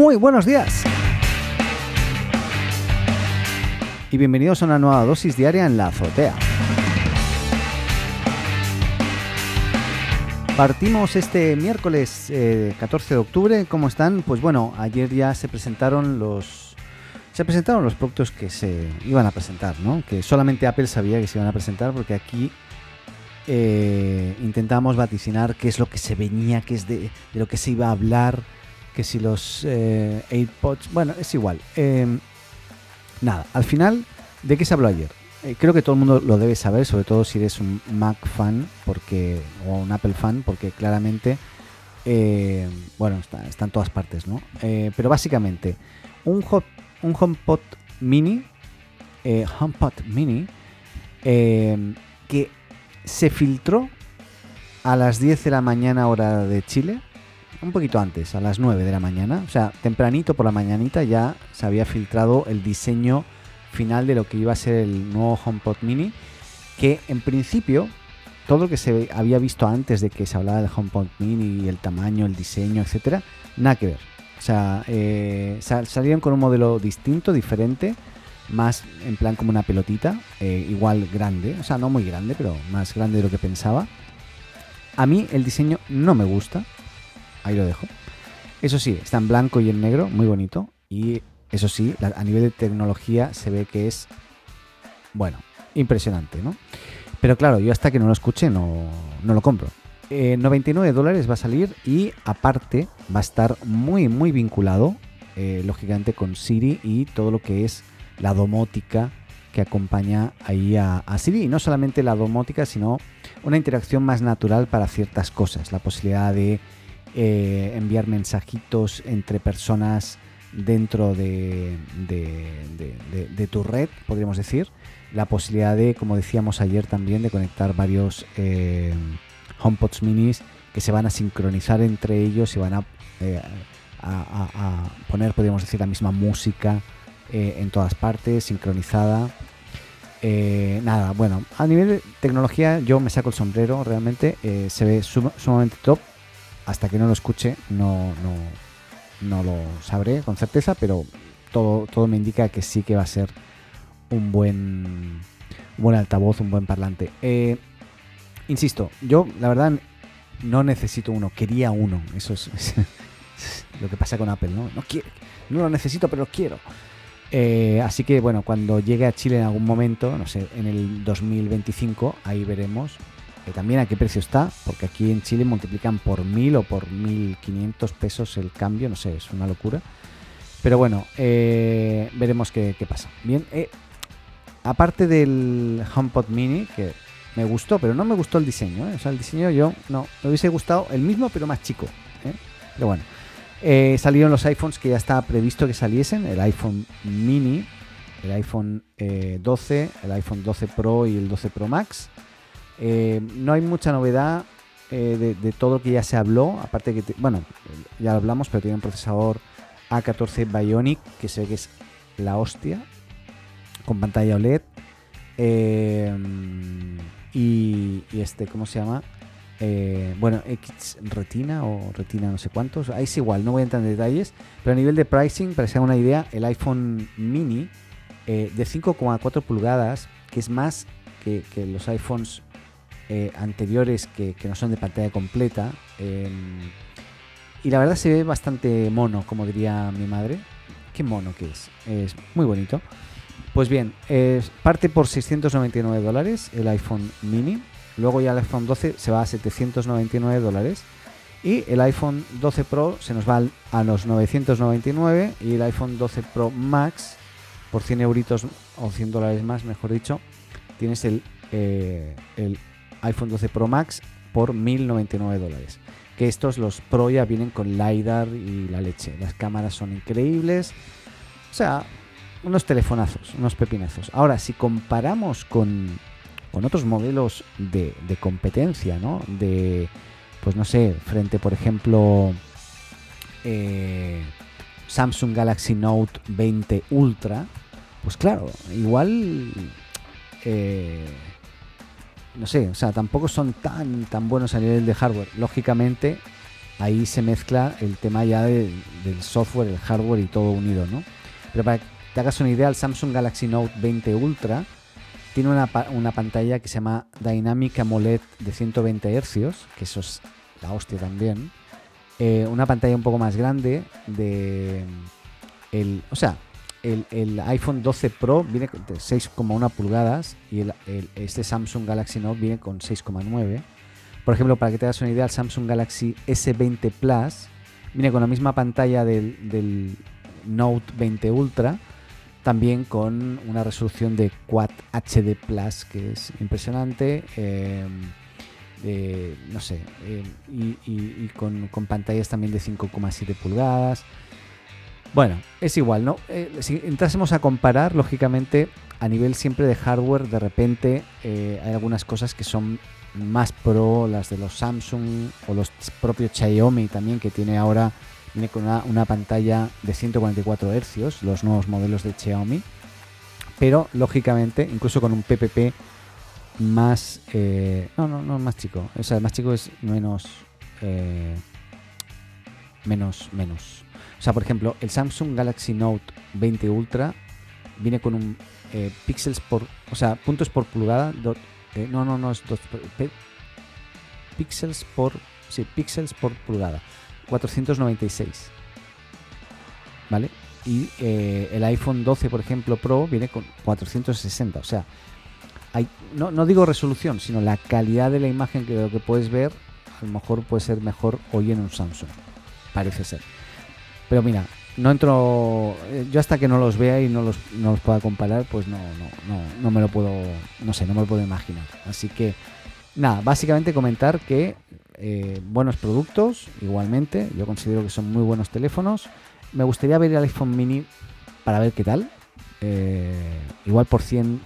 Muy buenos días. Y bienvenidos a una nueva dosis diaria en la azotea. Partimos este miércoles 14 eh, de octubre. ¿Cómo están? Pues bueno, ayer ya se presentaron los se presentaron los productos que se iban a presentar, ¿no? Que solamente Apple sabía que se iban a presentar porque aquí eh, intentamos vaticinar qué es lo que se venía, qué es de, lo que se iba a hablar, que si los eh, AirPods, bueno, es igual. Eh, nada, al final, ¿de qué se habló ayer? Eh, creo que todo el mundo lo debe saber, sobre todo si eres un Mac fan porque o un Apple fan, porque claramente, bueno, está, en todas partes, ¿no? pero básicamente, un, un HomePod Mini, HomePod Mini, que se filtró a las 10 de la mañana hora de Chile, un poquito antes, a las 9 de la mañana, o sea, tempranito por la mañanita ya se había filtrado el diseño final de lo que iba a ser el nuevo HomePod Mini, que en principio todo lo que se había visto antes de que se hablara del HomePod Mini el tamaño, el diseño, etcétera, nada que ver. O sea, eh, salieron con un modelo distinto, diferente, más en plan como una pelotita, eh, igual grande, o sea, no muy grande, pero más grande de lo que pensaba. A mí el diseño no me gusta, ahí lo dejo. Eso sí, está en blanco y en negro, muy bonito. Y eso sí, a nivel de tecnología se ve que es, bueno, impresionante, ¿no? Pero claro, yo hasta que no lo escuche no, no lo compro. 99 eh, dólares va a salir y aparte va a estar muy, muy vinculado, eh, lógicamente, con Siri y todo lo que es la domótica que acompaña ahí a, Siri. Y no solamente la domótica, sino una interacción más natural para ciertas cosas. La posibilidad de eh, enviar mensajitos entre personas dentro de, tu red, podríamos decir. La posibilidad de, como decíamos ayer también, de conectar varios eh, HomePods minis que se van a sincronizar entre ellos y van a, eh, a poner, podríamos decir, la misma música eh, en todas partes, sincronizada. Nada, bueno, a nivel de tecnología yo me saco el sombrero, realmente se ve sumamente top. Hasta que no lo escuche no, no, no lo sabré con certeza, pero todo, todo me indica que sí que va a ser un buen, buen altavoz, un buen parlante. insisto, yo la verdad no necesito uno, quería uno. Eso es, lo que pasa con Apple, ¿no? No, no lo necesito, pero lo quiero. Eh, así que bueno, cuando llegue a Chile en algún momento, no sé, en el 2025, ahí veremos eh, también a qué precio está, porque aquí en Chile multiplican por 1000 o por 1500 pesos el cambio, no sé, es una locura. Pero bueno, eh, veremos qué, pasa. Bien, aparte del HomePod Mini, que me gustó, pero no me gustó el diseño. O sea, el diseño yo no, me hubiese gustado el mismo, pero más chico. Pero bueno. Eh, salieron los iPhones que ya estaba previsto que saliesen, el iPhone mini, el iPhone 12, eh, el iPhone 12 Pro y el 12 Pro Max. Eh, no hay mucha novedad de, todo lo que ya se habló, aparte que, bueno, ya lo hablamos, pero tiene un procesador A14 Bionic, que ve que es la hostia, con pantalla OLED. y, este, ¿cómo se llama? Eh, bueno, X Retina o Retina no sé cuántos, ahí es igual, no voy a entrar en detalles, pero a nivel de pricing, para que se haga una idea, el iPhone mini eh, de 5,4 pulgadas, que es más que, los iPhones eh, anteriores que, no son de pantalla completa, em, y la verdad se ve bastante mono, como diría mi madre. Qué mono que es, es muy bonito. Pues bien, parte por 699 dólares el iPhone mini Luego ya el iPhone 12 se va a 799 dólares. Y el iPhone 12 Pro se nos va a los 999 y el iPhone 12 Pro Max por 100 euritos o 100 dólares más, mejor dicho, tienes el, eh, el iPhone 12 Pro Max por 1099 dólares. Que estos, los Pro, ya vienen con LiDAR y la leche. Las cámaras son increíbles. O sea, unos telefonazos, unos pepinazos. Ahora, si comparamos con con otros modelos de, competencia, ¿no? De, pues no sé, frente, por ejemplo, eh, Samsung Galaxy Note 20 Ultra, pues claro, igual, eh, no sé, o sea, tampoco son tan, tan buenos a nivel de hardware. Lógicamente, ahí se mezcla el tema ya de, del software, el hardware y todo unido, ¿no? Pero para que te hagas una idea, el Samsung Galaxy Note 20 Ultra tiene una, una pantalla que se llama Dynamic AMOLED de 120 Hz, que eso es la hostia también. Eh, una pantalla un poco más grande de... El, o sea, el, iPhone 12 Pro viene de 6,1 pulgadas y el, este Samsung Galaxy Note viene con 6,9. Por ejemplo, para que te hagas una idea, el Samsung Galaxy S20 Plus viene con la misma pantalla del, Note 20 Ultra, también con una resolución de Quad HD Plus, que es impresionante. Eh, no sé, eh, y, con, con, pantallas también de 5,7 pulgadas. Bueno, es igual, ¿no? Eh, si entrásemos a comparar, lógicamente, a nivel siempre de hardware, de repente hay algunas cosas que son más pro, las de los Samsung o los propios Xiaomi también, que tiene ahora, viene con una, pantalla de 144 Hz, los nuevos modelos de Xiaomi. Pero, lógicamente, incluso con un PPP más... Eh, no, no, no, más chico. O sea, más chico es menos... Menos, menos. O sea, por ejemplo, el Samsung Galaxy Note 20 Ultra viene con un eh, píxeles por... O sea, puntos por pulgada eh, no, no, no, es dos, píxeles por, sí, píxeles por pulgada, 496, ¿vale? Y eh, el iPhone 12, por ejemplo, Pro viene con 460, o sea, hay, no, no digo resolución, sino la calidad de la imagen que lo que puedes ver, a lo mejor puede ser mejor hoy en un Samsung, parece ser. Pero mira, no entro. Eh, yo hasta que no los vea y no los, no los pueda comparar, pues no, no, no, no me lo puedo. No sé, no me lo puedo imaginar. Así que, nada, básicamente comentar que eh, buenos productos, igualmente. Yo considero que son muy buenos teléfonos. Me gustaría ver el iPhone mini para ver qué tal. Eh, igual por 100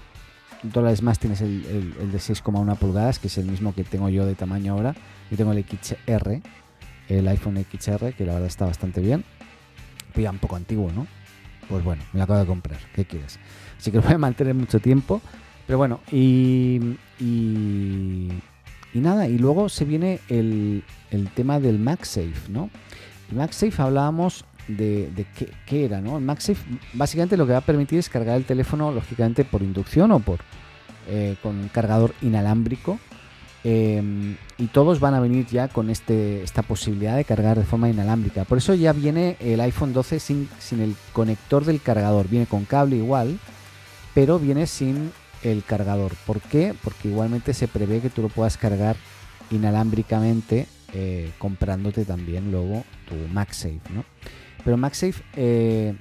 dólares más tienes el, el de 6,1 pulgadas, que es el mismo que tengo yo de tamaño ahora. Yo tengo el XR, el iPhone XR, que la verdad está bastante bien ya un poco antiguo, ¿no? Pues bueno, me lo acabo de comprar, ¿qué quieres? Así que lo voy a mantener mucho tiempo. Pero bueno, y, y, nada, y luego se viene el, tema del MagSafe, ¿no? El MagSafe hablábamos de, de qué, era, ¿no? El MagSafe básicamente lo que va a permitir es cargar el teléfono, lógicamente, por inducción o por eh, con un cargador inalámbrico Em, y todos van a venir ya con este, esta posibilidad de cargar de forma inalámbrica. Por eso ya viene el iPhone 12 sin, sin el conector del cargador. Viene con cable igual, pero viene sin el cargador. ¿Por qué? Porque igualmente se prevé que tú lo puedas cargar inalámbricamente eh, comprándote también luego tu MagSafe. ¿no? Pero MagSafe eh,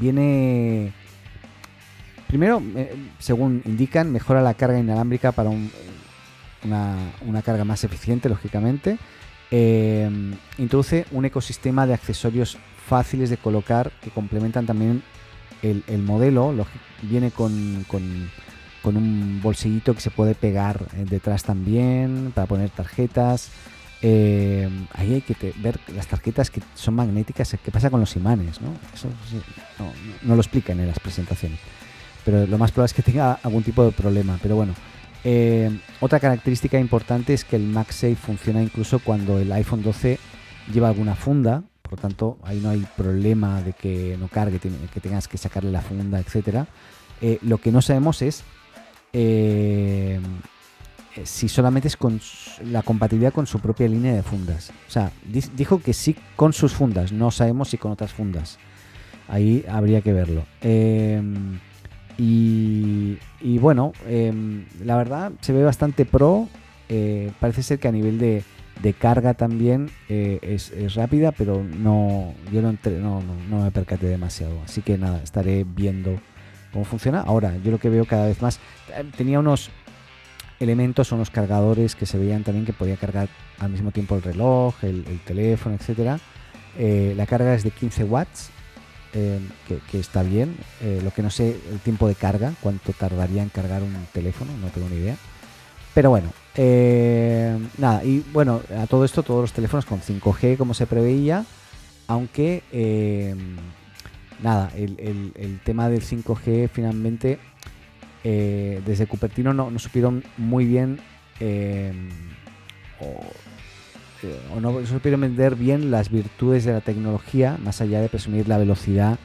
viene... Primero, eh, según indican, mejora la carga inalámbrica para un una, carga más eficiente, lógicamente. Eh, introduce un ecosistema de accesorios fáciles de colocar que complementan también el, modelo. viene con, con, un bolsillito que se puede pegar eh, detrás también para poner tarjetas. Eh, ahí hay que ver las tarjetas que son magnéticas. ¿Qué pasa con los imanes? ¿no? Eso no, no, lo explican en las presentaciones. Pero lo más probable es que tenga algún tipo de problema. Pero bueno, eh, otra característica importante es que el MagSafe funciona incluso cuando el iPhone 12 lleva alguna funda, por lo tanto ahí no hay problema de que no cargue, que tengas que sacarle la funda, etcétera. Eh, lo que no sabemos es eh, si solamente es con la compatibilidad con su propia línea de fundas. O sea, dijo que sí con sus fundas, no sabemos si con otras fundas. Ahí habría que verlo. Y, bueno, em, la verdad se ve bastante pro. Eh, parece ser que a nivel de, carga también eh, es, rápida, pero no yo no, no, no, me percaté demasiado. Así que nada, estaré viendo cómo funciona. Ahora, yo lo que veo cada vez más, eh, tenía unos elementos, unos cargadores que se veían también que podía cargar al mismo tiempo el reloj, el, teléfono, etcétera. la carga es de 15 watts Em, que, está bien. Eh, lo que no sé, el tiempo de carga, cuánto tardaría en cargar un teléfono, no tengo ni idea. Pero bueno, em, nada, y bueno, a todo esto, todos los teléfonos con 5G como se preveía, aunque em, nada, el, tema del 5G finalmente eh, desde Cupertino no, no, supieron muy bien eh, o no supieron vender bien las virtudes de la tecnología, más allá de presumir la velocidad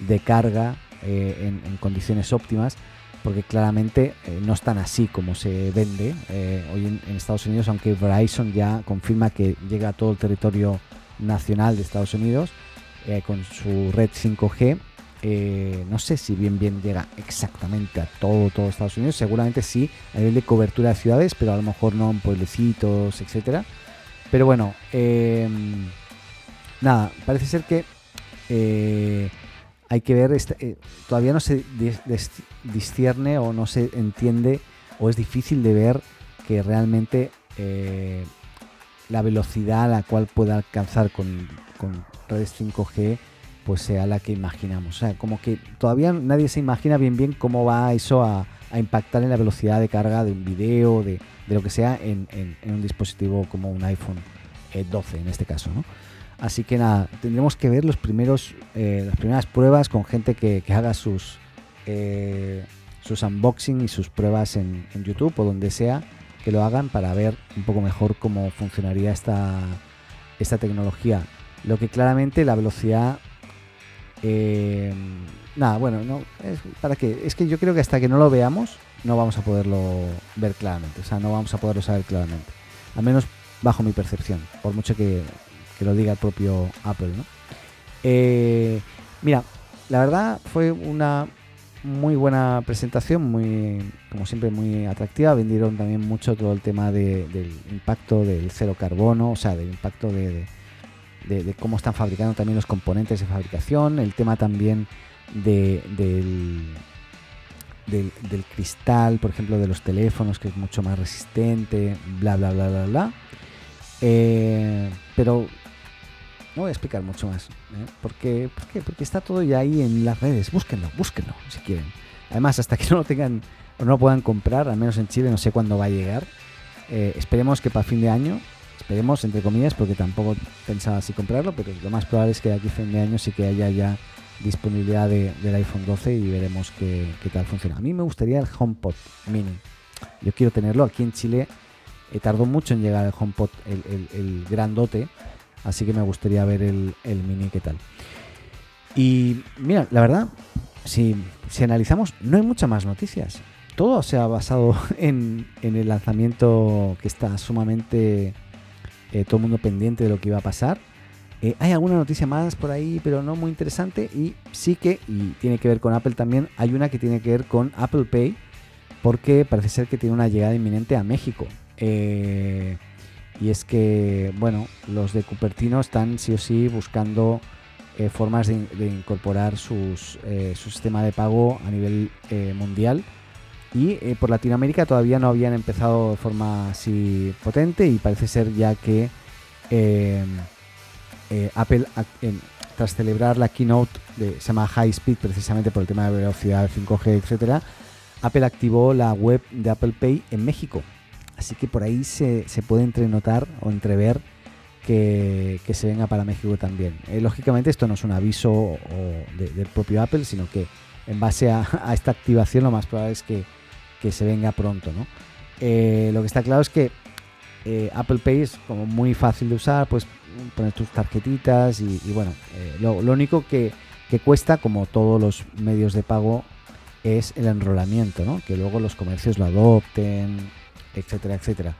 de carga eh, en, condiciones óptimas, porque claramente eh, no están así como se vende hoy en, Estados Unidos, aunque Verizon ya confirma que llega a todo el territorio nacional de Estados Unidos con su red 5G eh, no sé si bien bien llega exactamente a todo, todo Estados Unidos. Seguramente sí, a nivel de cobertura de ciudades, pero a lo mejor no en pueblecitos, etcétera. Pero bueno, em, nada, parece ser que eh, hay que ver, este, eh, todavía no se discierne o no se entiende o es difícil de ver que realmente la velocidad a la cual pueda alcanzar con, con redes 5G pues sea la que imaginamos. O sea, como que todavía nadie se imagina bien bien cómo va eso a, impactar en la velocidad de carga de un video, de, lo que sea, en, un dispositivo como un iPhone 12 eh, en este caso, ¿no? Así que nada, tendremos que ver los primeros, eh, las primeras pruebas con gente que, haga sus, eh, sus unboxing y sus pruebas en, en, YouTube o donde sea que lo hagan para ver un poco mejor cómo funcionaría esta, esta tecnología. Lo que claramente la velocidad nada, bueno, no, es, ¿para qué? Es que yo creo que hasta que no lo veamos, no vamos a poderlo ver claramente. O sea, no vamos a poderlo saber claramente. Al menos bajo mi percepción, por mucho que, lo diga el propio Apple, ¿no? Eh, mira, la verdad fue una muy buena presentación, muy, como siempre, muy atractiva. Vendieron también mucho todo el tema del impacto del cero carbono, o sea, del impacto de de, cómo están fabricando también los componentes de fabricación, el tema también de, del, del, cristal, por ejemplo, de los teléfonos, que es mucho más resistente, bla, bla, bla, bla, bla. Eh, pero no voy a explicar mucho más, ¿eh? porque, porque está todo ya ahí en las redes. Búsquenlo, búsquenlo si quieren. Además, hasta que no lo tengan o no lo puedan comprar, al menos en Chile, no sé cuándo va a llegar. Eh, esperemos que para fin de año Esperemos, entre comillas, porque tampoco pensaba así comprarlo, pero lo más probable es que aquí a fin de año sí que haya ya disponibilidad del iPhone 12 y veremos qué, tal funciona. A mí me gustaría el HomePod mini. Yo quiero tenerlo aquí en Chile. Eh, tardó mucho en llegar el HomePod, el, el, grandote, así que me gustaría ver el, mini qué tal. Y mira, la verdad, si, si, analizamos, no hay muchas más noticias. Todo se ha basado en, en el lanzamiento que está sumamente eh, todo el mundo pendiente de lo que iba a pasar. Eh, hay alguna noticia más por ahí, pero no muy interesante. Y sí que, y tiene que ver con Apple también, hay una que tiene que ver con Apple Pay, porque parece ser que tiene una llegada inminente a México. Eh, y es que, bueno, los de Cupertino están sí o sí buscando formas de, incorporar sus, su sistema de pago a nivel mundial y eh, por Latinoamérica todavía no habían empezado de forma así potente y parece ser ya que eh, Apple tras celebrar la keynote de, se llama High Speed precisamente por el tema de velocidad 5G etcétera Apple activó la web de Apple Pay en México así que por ahí se, puede entrenotar o entrever que, se venga para México también eh, lógicamente esto no es un aviso del propio Apple sino que en base a, esta activación lo más probable es que se venga pronto. Eh, lo que está claro es que Apple Pay es como muy fácil de usar, pues poner tus tarjetitas y, bueno, eh, lo, único que, cuesta, como todos los medios de pago, es el enrolamiento, ¿no? Que luego los comercios lo adopten, etcétera, etcétera.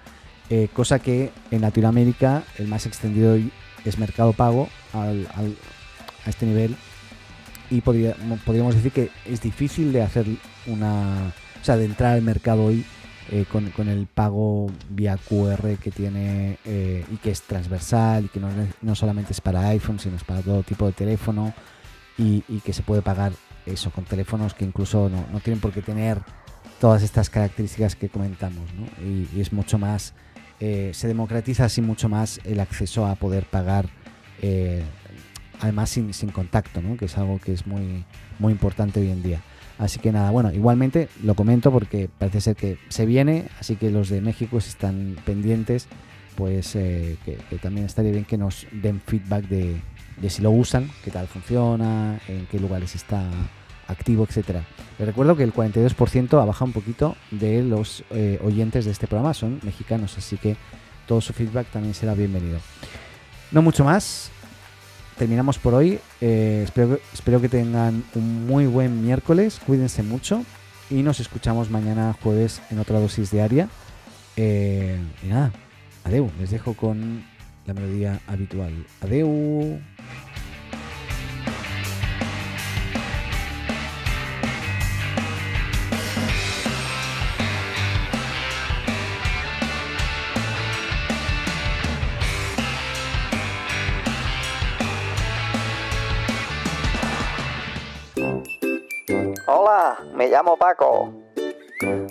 cosa que en Latinoamérica el más extendido es Mercado Pago a este nivel y podríamos decir que es difícil de hacer una o sea, de entrar al mercado hoy eh, con, el pago vía QR que tiene eh, y que es transversal y que no, solamente es para iPhone, sino es para todo tipo de teléfono y, que se puede pagar eso con teléfonos que incluso no, tienen por qué tener todas estas características que comentamos, ¿no? y, es mucho más, eh, se democratiza así mucho más el acceso a poder pagar además sin, sin contacto, ¿no? que es algo que es muy, muy importante hoy en día. Así que nada, bueno, igualmente lo comento porque parece ser que se viene, así que los de México si están pendientes, pues eh, que, también estaría bien que nos den feedback de, si lo usan, qué tal funciona, en qué lugares está activo, etcétera. Les recuerdo que el 42% ha bajado un poquito de los eh, oyentes de este programa, son mexicanos, así que todo su feedback también será bienvenido. No mucho más. Terminamos por hoy. Eh, espero, espero que tengan un muy buen miércoles. Cuídense mucho. Y nos escuchamos mañana jueves en otra dosis diaria. Eh, y nada, adeu. Les dejo con la melodía habitual. Adeu. Hola, me llamo Paco.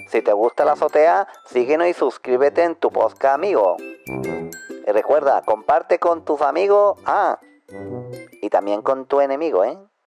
Si te gusta la azotea, síguenos y suscríbete en tu podcast amigo. Y recuerda, comparte con tus amigos, ah, y también con tu enemigo, ¿eh?